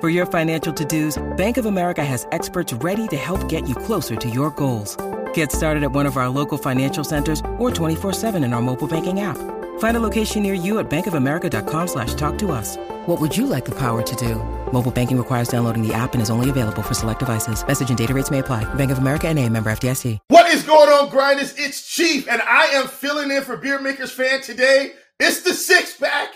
For your financial to-dos, Bank of America has experts ready to help get you closer to your goals. Get started at one of our local financial centers or 24-7 in our mobile banking app. Find a location near you at bankofamerica.com slash talk to us. What would you like the power to do? Mobile banking requires downloading the app and is only available for select devices. Message and data rates may apply. Bank of America and a member FDIC. What is going on, grinders? It's Chief, and I am filling in for Beer Makers fan today. It's the six pack.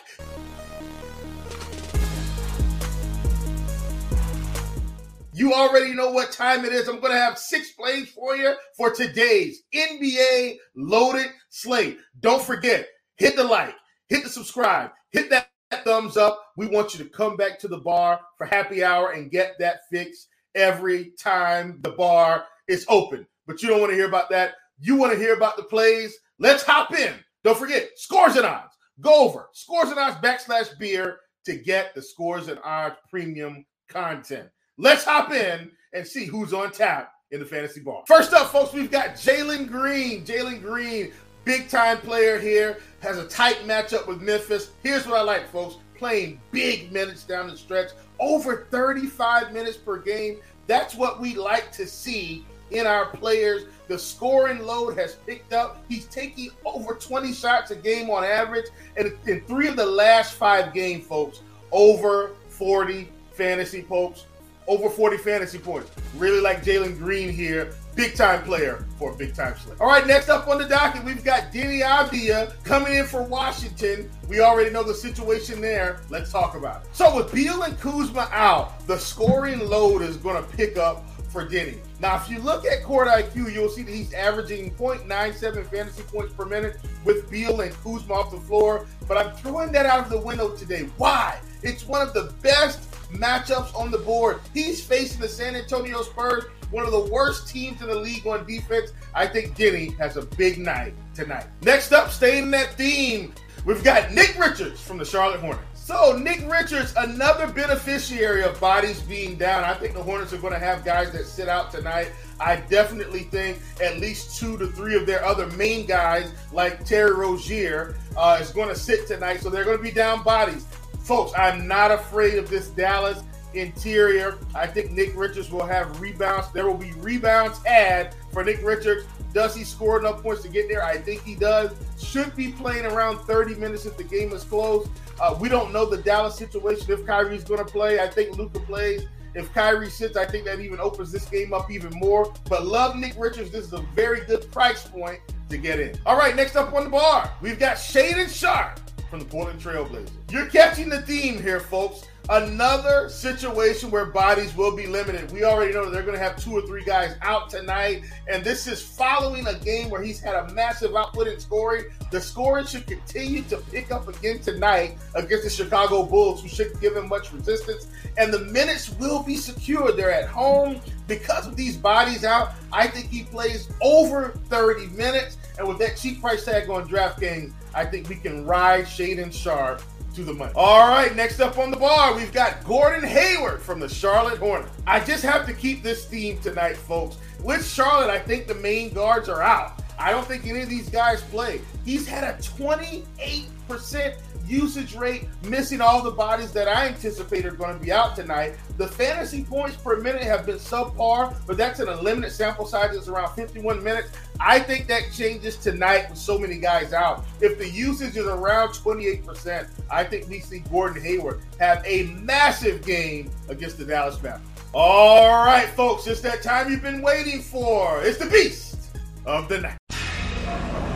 You already know what time it is. I'm going to have six plays for you for today's NBA loaded slate. Don't forget, hit the like, hit the subscribe, hit that thumbs up. We want you to come back to the bar for happy hour and get that fix every time the bar is open. But you don't want to hear about that. You want to hear about the plays. Let's hop in. Don't forget, scores and odds. Go over scores and odds backslash beer to get the scores and odds premium content. Let's hop in and see who's on tap in the fantasy ball. First up, folks, we've got Jalen Green. Jalen Green, big time player here, has a tight matchup with Memphis. Here's what I like, folks playing big minutes down the stretch, over 35 minutes per game. That's what we like to see in our players. The scoring load has picked up. He's taking over 20 shots a game on average. And in three of the last five game, folks, over 40 fantasy folks over 40 fantasy points. Really like Jalen Green here. Big time player for a big time slate. All right, next up on the docket, we've got Deni Avdija coming in for Washington. We already know the situation there. Let's talk about it. So, with Beal and Kuzma out, the scoring load is going to pick up for Deni. Now, if you look at court IQ, you'll see that he's averaging 0.97 fantasy points per minute with Beal and Kuzma off the floor. But I'm throwing that out of the window today. Why? It's one of the best matchups on the board. He's facing the San Antonio Spurs, one of the worst teams in the league on defense. I think Deni has a big night tonight. Next up, staying in that theme, we've got Nick Richards from the Charlotte Hornets. So, Nick Richards, another beneficiary of bodies being down. I think the Hornets are going to have guys that sit out tonight. I definitely think at least two to three of their other main guys, like Terry Rozier, uh, is going to sit tonight. So, they're going to be down bodies. Folks, I'm not afraid of this Dallas interior. I think Nick Richards will have rebounds. There will be rebounds had for Nick Richards. Does he score enough points to get there? I think he does. Should be playing around 30 minutes if the game is close. Uh, we don't know the Dallas situation if Kyrie's going to play. I think Luka plays. If Kyrie sits, I think that even opens this game up even more. But love Nick Richards. This is a very good price point to get in. All right, next up on the bar, we've got Shaedon Sharpe from the Portland Trailblazers. You're catching the theme here, folks. Another situation where bodies will be limited. We already know they're going to have two or three guys out tonight, and this is following a game where he's had a massive output in scoring. The scoring should continue to pick up again tonight against the Chicago Bulls, who shouldn't give him much resistance. And the minutes will be secured. They're at home because of these bodies out. I think he plays over 30 minutes, and with that cheap price tag on DraftKings, I think we can ride Shaedon Sharpe to the money. All right, next up on the bar, we've got Gordon Hayward from the Charlotte Hornets. I just have to keep this theme tonight, folks. With Charlotte, I think the main guards are out. I don't think any of these guys play. He's had a 28% usage rate, missing all the bodies that I anticipate are going to be out tonight. The fantasy points per minute have been subpar, but that's in a limited sample size. It's around 51 minutes. I think that changes tonight with so many guys out. If the usage is around 28%, I think we see Gordon Hayward have a massive game against the Dallas Mavericks. All right, folks, it's that time you've been waiting for. It's the beast of the night.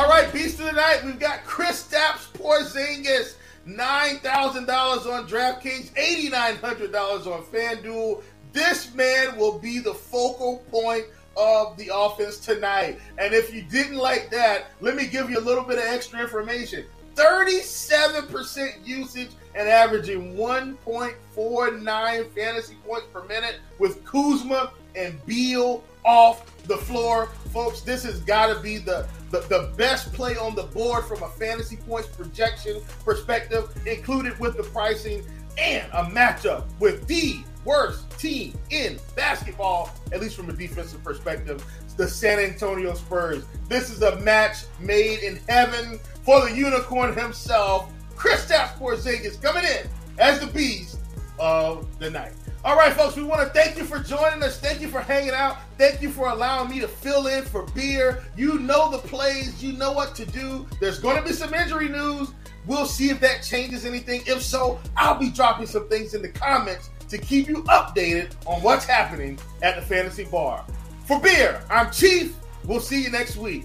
All right, beast of the night, we've got Kristaps Porzingis, $9,000 on DraftKings, $8,900 on FanDuel. This man will be the focal point of the offense tonight. And if you didn't like that, let me give you a little bit of extra information. 37% usage and averaging 1.49 fantasy points per minute with Kuzma and Beal off the floor. Folks, this has got to be the, the, the best play on the board from a fantasy points projection perspective, included with the pricing and a matchup with the worst team in basketball, at least from a defensive perspective, the San Antonio Spurs. This is a match made in heaven for the unicorn himself, Kristaps Porzingis, coming in as the beast of the night. All right, folks, we want to thank you for joining us. Thank you for hanging out. Thank you for allowing me to fill in for beer. You know the plays, you know what to do. There's going to be some injury news. We'll see if that changes anything. If so, I'll be dropping some things in the comments to keep you updated on what's happening at the fantasy bar. For beer, I'm Chief. We'll see you next week